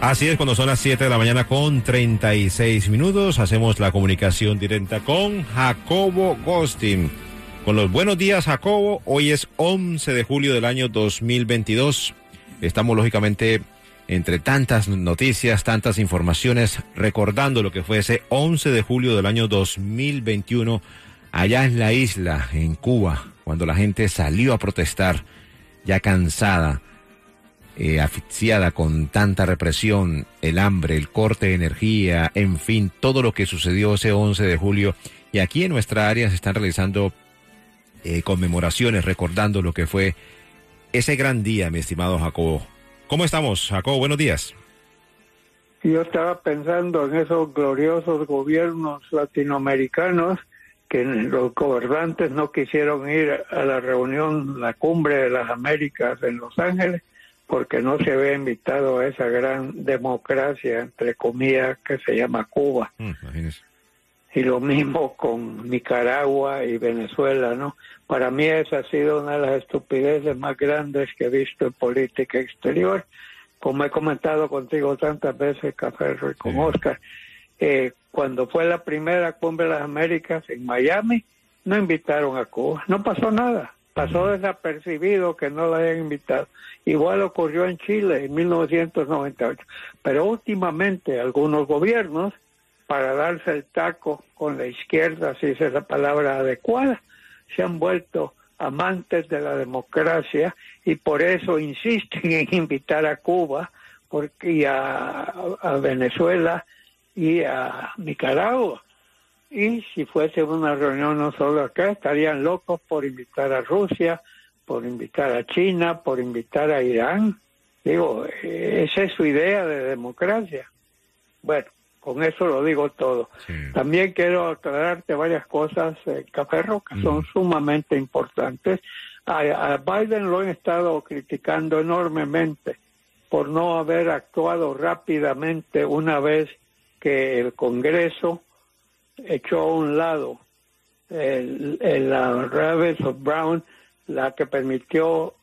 Así es, cuando son las 7 de la mañana con 36 minutos, hacemos la comunicación directa con Jacobo Gostin. Con los buenos días, Jacobo. Hoy es 11 de julio del año 2022. Estamos lógicamente entre tantas noticias, tantas informaciones, recordando lo que fue ese 11 de julio del año 2021 allá en la isla, en Cuba, cuando la gente salió a protestar, ya cansada eh, asfixiada con tanta represión, el hambre, el corte de energía, en fin, todo lo que sucedió ese 11 de julio. Y aquí en nuestra área se están realizando eh, conmemoraciones recordando lo que fue ese gran día, mi estimado Jacobo. ¿Cómo estamos, Jacobo? Buenos días. Yo estaba pensando en esos gloriosos gobiernos latinoamericanos que los gobernantes no quisieron ir a la reunión, la cumbre de las Américas en Los Ángeles, porque no se había invitado a esa gran democracia, entre comillas, que se llama Cuba. Mm, y lo mismo con Nicaragua y Venezuela, ¿no? Para mí esa ha sido una de las estupideces más grandes que he visto en política exterior. Como he comentado contigo tantas veces, Café y con Oscar, eh, cuando fue la primera cumbre de las Américas en Miami, no invitaron a Cuba, no pasó nada pasó desapercibido que no lo hayan invitado. Igual ocurrió en Chile en 1998. Pero últimamente algunos gobiernos, para darse el taco con la izquierda, si es la palabra adecuada, se han vuelto amantes de la democracia y por eso insisten en invitar a Cuba porque, y a Venezuela y a Nicaragua y si fuese una reunión no solo acá, estarían locos por invitar a Rusia, por invitar a China, por invitar a Irán. Digo, esa es su idea de democracia. Bueno, con eso lo digo todo. También quiero aclararte varias cosas, eh, Caferro, que son sumamente importantes. a Biden lo han estado criticando enormemente por no haber actuado rápidamente una vez que el Congreso echó a un lado el, la Rabbits of Brown, la que permitió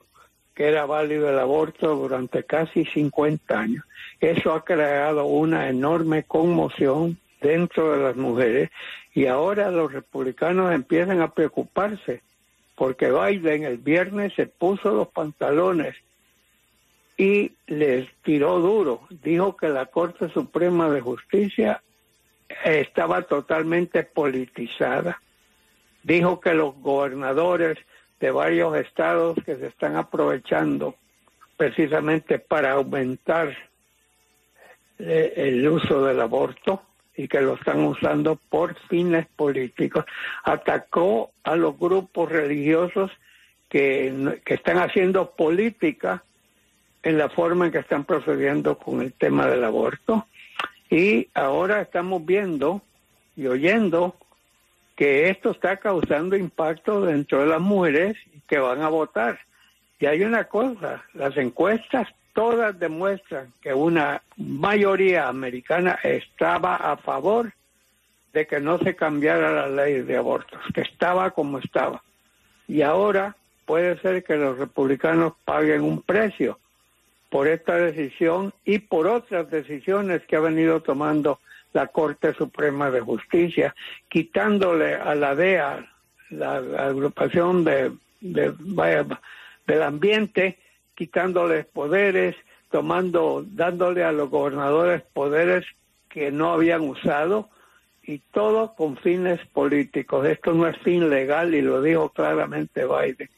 que era válido el aborto durante casi 50 años. Eso ha creado una enorme conmoción dentro de las mujeres y ahora los republicanos empiezan a preocuparse porque Biden el viernes se puso los pantalones y les tiró duro. Dijo que la Corte Suprema de Justicia estaba totalmente politizada. Dijo que los gobernadores de varios estados que se están aprovechando precisamente para aumentar eh, el uso del aborto y que lo están usando por fines políticos. Atacó a los grupos religiosos que, que están haciendo política en la forma en que están procediendo con el tema del aborto. Y ahora estamos viendo y oyendo que esto está causando impacto dentro de las mujeres que van a votar. Y hay una cosa, las encuestas todas demuestran que una mayoría americana estaba a favor de que no se cambiara la ley de abortos, que estaba como estaba. Y ahora puede ser que los republicanos paguen un precio por esta decisión y por otras decisiones que ha venido tomando la Corte Suprema de Justicia, quitándole a la DEA, la, agrupación de, del ambiente, quitándoles poderes, tomando, dándole a los gobernadores poderes que no habían usado y todo con fines políticos. Esto no es fin legal y lo dijo claramente Biden.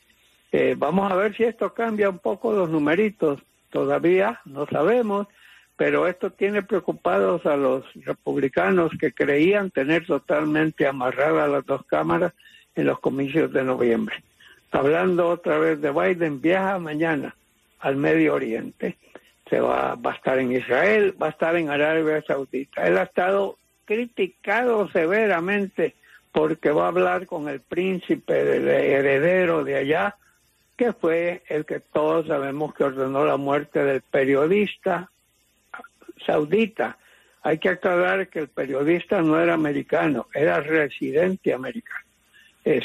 Eh, vamos a ver si esto cambia un poco los numeritos Todavía no sabemos, pero esto tiene preocupados a los republicanos que creían tener totalmente amarradas las dos cámaras en los comicios de noviembre. Hablando otra vez de Biden, viaja mañana al Medio Oriente. se va, va a estar en Israel, va a estar en Arabia Saudita. Él ha estado criticado severamente porque va a hablar con el príncipe del heredero de allá, que fue el que todos sabemos que ordenó la muerte del periodista saudita. Hay que aclarar que el periodista no era americano, era residente americano,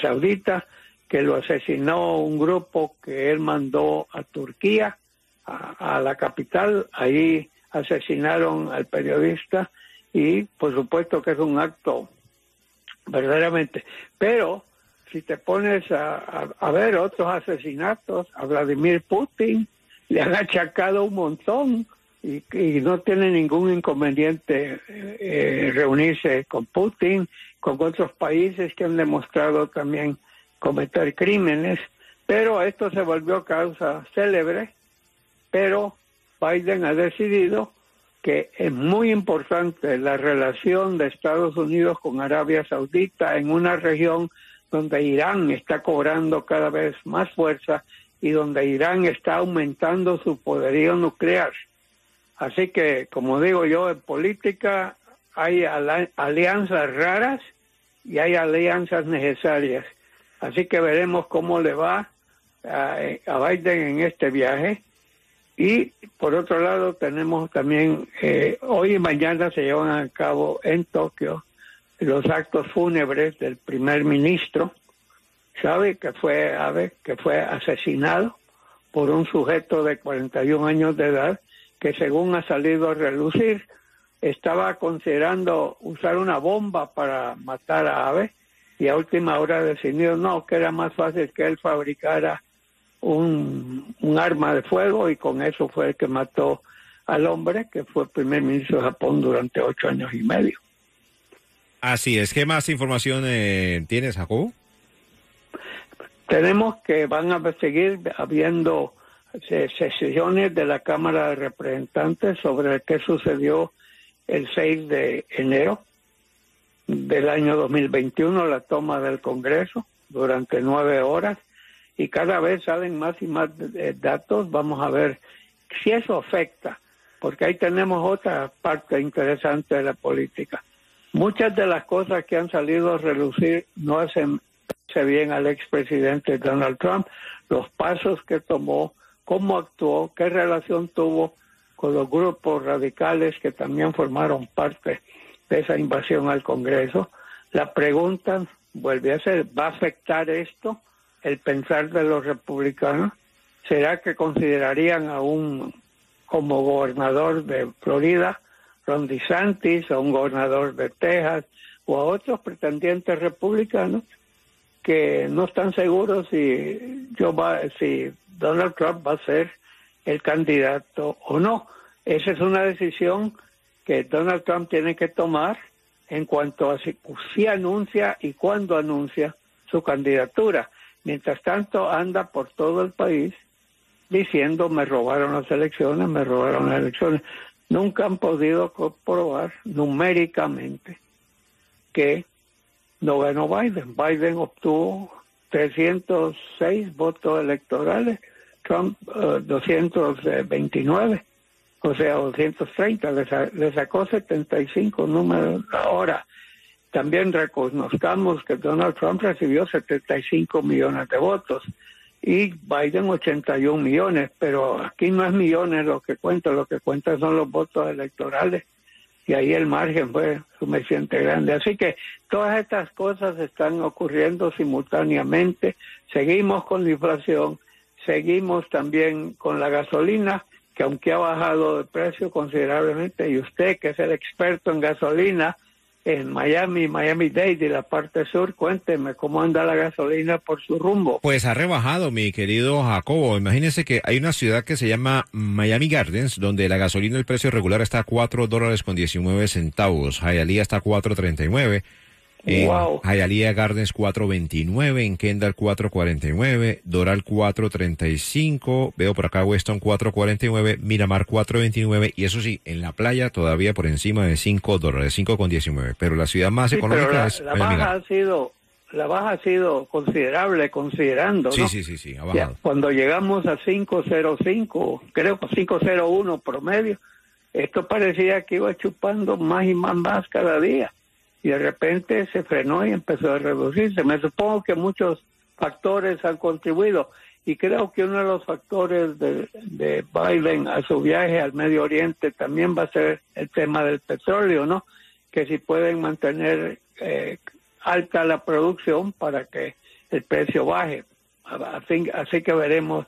saudita, que lo asesinó un grupo que él mandó a Turquía, a la capital, ahí asesinaron al periodista y por supuesto que es un acto verdaderamente. Pero si te pones a, a, ver otros asesinatos, a Vladimir Putin le han achacado un montón y, y no tiene ningún inconveniente eh, reunirse con Putin, con otros países que han demostrado también cometer crímenes, pero esto se volvió causa célebre, pero Biden ha decidido que es muy importante la relación de Estados Unidos con Arabia Saudita en una región donde Irán está cobrando cada vez más fuerza y donde Irán está aumentando su poderío nuclear. Así que, como digo yo, en política hay alianzas raras y hay alianzas necesarias. Así que veremos cómo le va a, Biden en este viaje y por otro lado tenemos también, eh, hoy y mañana se llevan a cabo en Tokio los actos fúnebres del primer ministro, ¿sabe? Que fue, que fue asesinado por un sujeto de 41 años de edad que según ha salido a relucir, estaba considerando usar una bomba para matar a Abe y a última hora decidió no, que era más fácil que él fabricara un arma de fuego y con eso fue el que mató al hombre que fue primer ministro de Japón durante ocho años y medio. Así es. ¿Qué más información eh, tienes, Jacob? Tenemos que van a seguir habiendo sesiones de la Cámara de Representantes sobre qué sucedió el 6 de enero del año 2021, la toma del Congreso durante nueve horas y cada vez salen más y más datos. Vamos a ver si eso afecta, porque ahí tenemos otra parte interesante de la política. Muchas de las cosas que han salido a relucir no hacen bien al expresidente Donald Trump, los pasos que tomó, cómo actuó, qué relación tuvo con los grupos radicales que también formaron parte de esa invasión al Congreso. La pregunta vuelve a ser, ¿va a afectar esto el pensar de los republicanos? ¿Será que considerarían a un como gobernador de Florida, Ron DeSantis, a un gobernador de Texas o a otros pretendientes republicanos que no están seguros si, yo va, si Donald Trump va a ser el candidato o no? Esa es una decisión que Donald Trump tiene que tomar en cuanto a si, si anuncia y cuándo anuncia su candidatura. Mientras tanto, anda por todo el país diciendo me robaron las elecciones, me robaron las elecciones. Nunca han podido comprobar numéricamente que no ganó Biden. Biden obtuvo 306 votos electorales, Trump 229, eh, o sea, 230, le, le sacó 75 números. Ahora, también reconozcamos que Donald Trump recibió 75 millones de votos y Biden 81 millones, pero aquí no es millones lo que cuenta, lo que cuenta son los votos electorales y ahí el margen fue suficiente grande. Así que todas estas cosas están ocurriendo simultáneamente. Seguimos con la inflación, seguimos también con la gasolina, que aunque ha bajado de precio considerablemente, y usted que es el experto en gasolina, en Miami, Miami Dade y la parte sur. Cuénteme cómo anda la gasolina por su rumbo. Pues ha rebajado, mi querido Jacobo. Imagínese que hay una ciudad que se llama Miami Gardens, donde la gasolina el precio regular está a 4 dólares con 19 centavos. Hialeah está a 4.39. En wow. Hialeah Gardens 429, en Kendall 449, Doral 435, veo por acá Weston 449, Miramar 429 y eso sí, en la playa todavía por encima de 5 dólares, 5 con 19, pero la ciudad más sí, económica la, es la baja ha sido la baja ha sido considerable, considerando. Sí, ¿no? sí, sí, sí, ha Ya, bajado. cuando llegamos a 5.05, creo que 5.01 promedio, esto parecía que iba chupando más y más más cada día. Y de repente se frenó y empezó a reducirse. Me supongo que muchos factores han contribuido. Y creo que uno de los factores de, de Biden a su viaje al Medio Oriente también va a ser el tema del petróleo, ¿no? Que si pueden mantener eh, alta la producción para que el precio baje. Así, que veremos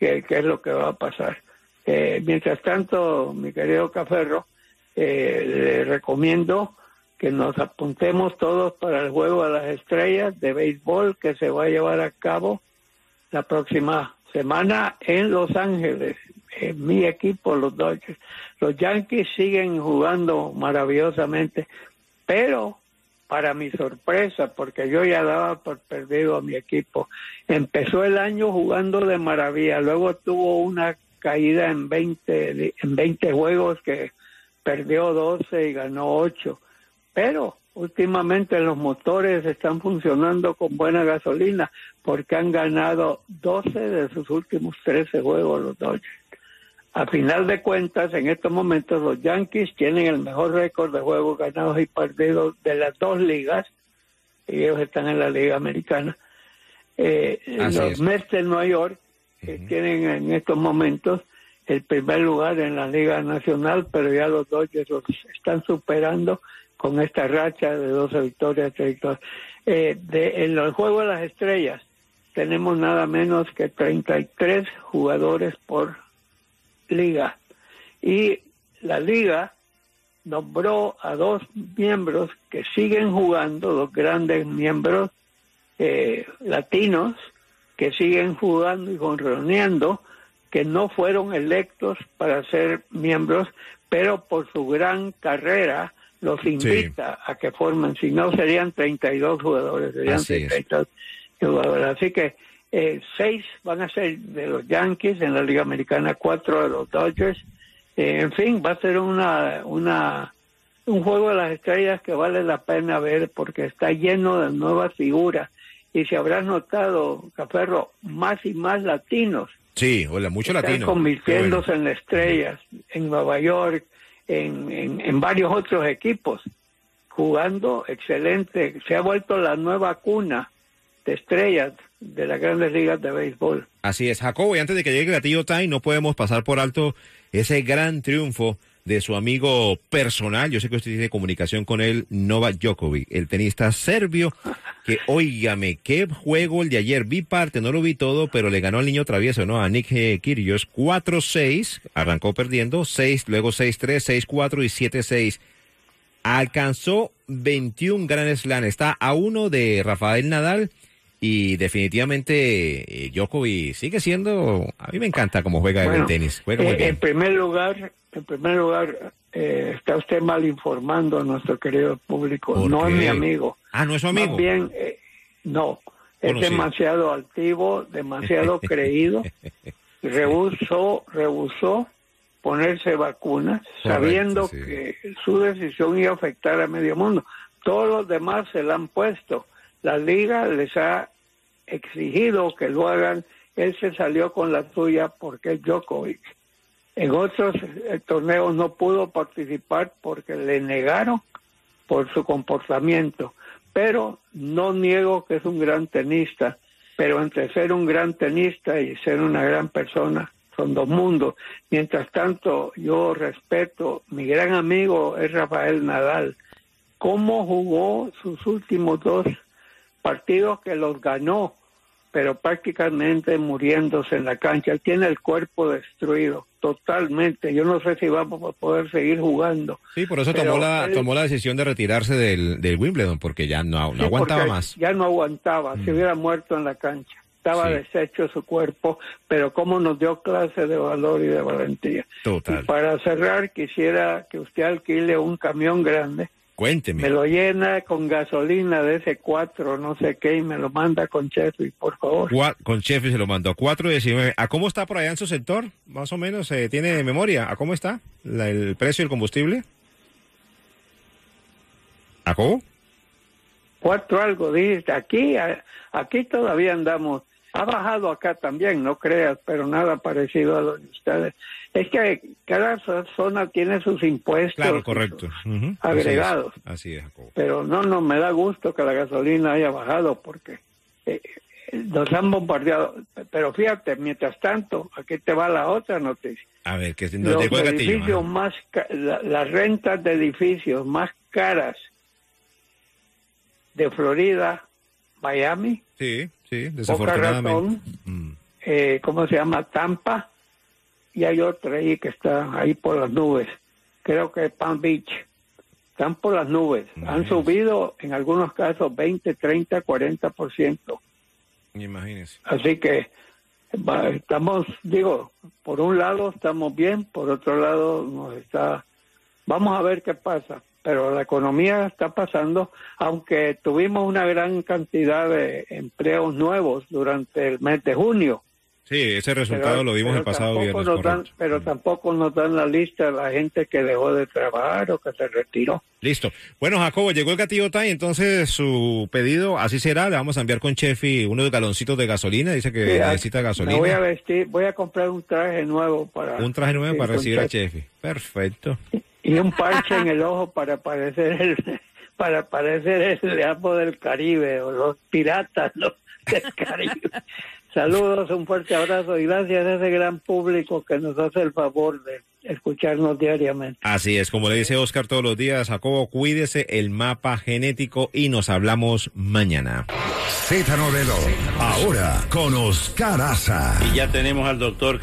qué, qué es lo que va a pasar. Eh, mientras tanto, mi querido Caferro, eh, le recomiendo que nos apuntemos todos para el Juego de las Estrellas de béisbol que se va a llevar a cabo la próxima semana en Los Ángeles. En mi equipo, los Dodgers. Los Yankees siguen jugando maravillosamente, pero para mi sorpresa, porque yo ya daba por perdido a mi equipo, empezó el año jugando de maravilla, luego tuvo una caída en 20, en 20 juegos que perdió 12 y ganó 8, pero últimamente los motores están funcionando con buena gasolina porque han ganado 12 de sus últimos 13 juegos los Dodgers. A final de cuentas, en estos momentos los Yankees tienen el mejor récord de juegos ganados y perdidos de las dos ligas. Y ellos están en la Liga Americana. Eh, los. Mets de Nueva York eh, tienen en estos momentos el primer lugar en la Liga Nacional, pero ya los Dodgers los están superando con esta racha de 12 victorias. Eh, de, en el Juego de las Estrellas tenemos nada menos que 33 jugadores por liga. Y la liga nombró a dos miembros que siguen jugando, dos grandes miembros eh, latinos que siguen jugando y reuniendo, que no fueron electos para ser miembros, pero por su gran carrera los invita a que formen, si no serían 32 jugadores, serían Así es. 32 jugadores. Así que eh, seis van a ser de los Yankees en la Liga Americana, cuatro de los Dodgers. Eh, en fin, va a ser una, una, un juego de las estrellas que vale la pena ver porque está lleno de nuevas figuras. Y si habrás notado, Caferro, más y más latinos Sí, hola, mucho están latino. convirtiéndose bueno. en estrellas en Nueva York, en, en, en varios otros equipos, jugando excelente. Se ha vuelto la nueva cuna de estrellas de las grandes ligas de béisbol. Así es, Jacobo, y antes de que llegue Gatillo Time, no podemos pasar por alto ese gran triunfo de su amigo personal. Yo sé que usted tiene comunicación con él, Novak Djokovic, el tenista serbio, que, óigame, qué juego el de ayer. Vi parte, no lo vi todo, pero le ganó al niño travieso, ¿no? A Nick eh, Kyrgios, 4-6, arrancó perdiendo, 6, luego 6-3, 6-4 y 7-6. Alcanzó 21 Grand Slam, está a uno de Rafael Nadal y definitivamente eh, Djokovic sigue siendo, a mí me encanta cómo juega el Bueno, tenis, juega muy eh, bien. En primer lugar, en primer lugar, eh, está usted mal informando a nuestro querido público. ¿Por No es mi amigo. Ah, no es su amigo. Más bien, eh, no. Bueno, es sí. demasiado altivo, demasiado creído. Rehusó, rehusó ponerse vacunas, Correcto, sabiendo sí. que su decisión iba a afectar a medio mundo. Todos los demás se la han puesto. La liga les ha exigido que lo hagan. Él se salió con la suya porque es Djokovic. En otros eh, torneos no pudo participar porque le negaron por su comportamiento. Pero no niego que es un gran tenista. Pero entre ser un gran tenista y ser una gran persona son dos mundos. Mientras tanto, yo respeto, mi gran amigo es Rafael Nadal. ¿Cómo jugó sus últimos dos partidos que los ganó? pero prácticamente muriéndose en la cancha. Él tiene el cuerpo destruido totalmente. Yo no sé si va a poder seguir jugando. Sí, por eso tomó la, él- tomó la decisión de retirarse del, del Wimbledon, porque ya no, no Sí, aguantaba más. Mm. Ya no aguantaba, se hubiera muerto en la cancha. Estaba Sí. deshecho su cuerpo, pero cómo nos dio clase de valor y de valentía. Total. Y para cerrar, quisiera que usted alquile un camión grande, Cuénteme. me lo llena con gasolina de ese 4, no sé qué, y me lo manda con Chefy, por favor. Con Sheffield se lo mandó, 4.19. ¿A cómo está por allá en su sector? Más o menos, eh, ¿tiene memoria? ¿A cómo está la- el precio del combustible? ¿A cómo? cuatro algo, dijiste. Aquí, aquí todavía andamos. Ha bajado acá también, no creas, pero nada parecido a lo de ustedes. Es que cada zona tiene sus impuestos. Claro, correcto. Agregados. Así es, Pero no, no, me da gusto que la gasolina haya bajado porque eh, nos han bombardeado. Pero fíjate, mientras tanto, aquí te va la otra noticia. A ver, que Los edificios más, las rentas de edificios más caras de Florida, Miami. Sí, sí, desafortunadamente. Mm. Eh, ¿Cómo se llama? Tampa. Y hay otra ahí que está ahí por las nubes. Creo que Palm Beach. Están por las nubes. Han subido en algunos casos 20, 30, 40%. Imagínese. Así que estamos, digo, por un lado estamos bien, por otro lado nos está... Vamos a ver qué pasa pero la economía está pasando, aunque tuvimos una gran cantidad de empleos nuevos durante el mes de junio. Sí, ese resultado lo vimos el pasado viernes. pero tampoco nos dan la lista de la gente que dejó de trabajar o que se retiró. Listo. Bueno, Jacobo, llegó el gatillo time, entonces su pedido, así será, le vamos a enviar con Chefi unos galoncitos de gasolina, dice que necesita gasolina. voy a vestir, voy a comprar un traje nuevo para... Un traje nuevo para recibir a Chefi. Perfecto y un parche en el ojo para parecer el para parecer el Amo del Caribe o los piratas del Caribe. Saludos, un fuerte abrazo y gracias a ese gran público que nos hace el favor de escucharnos diariamente. Así es, como le dice Oscar todos los días, Jacobo, cuídese el mapa genético y nos hablamos mañana. Z Novelo, ahora con Oscar Aza. Y ya tenemos al doctor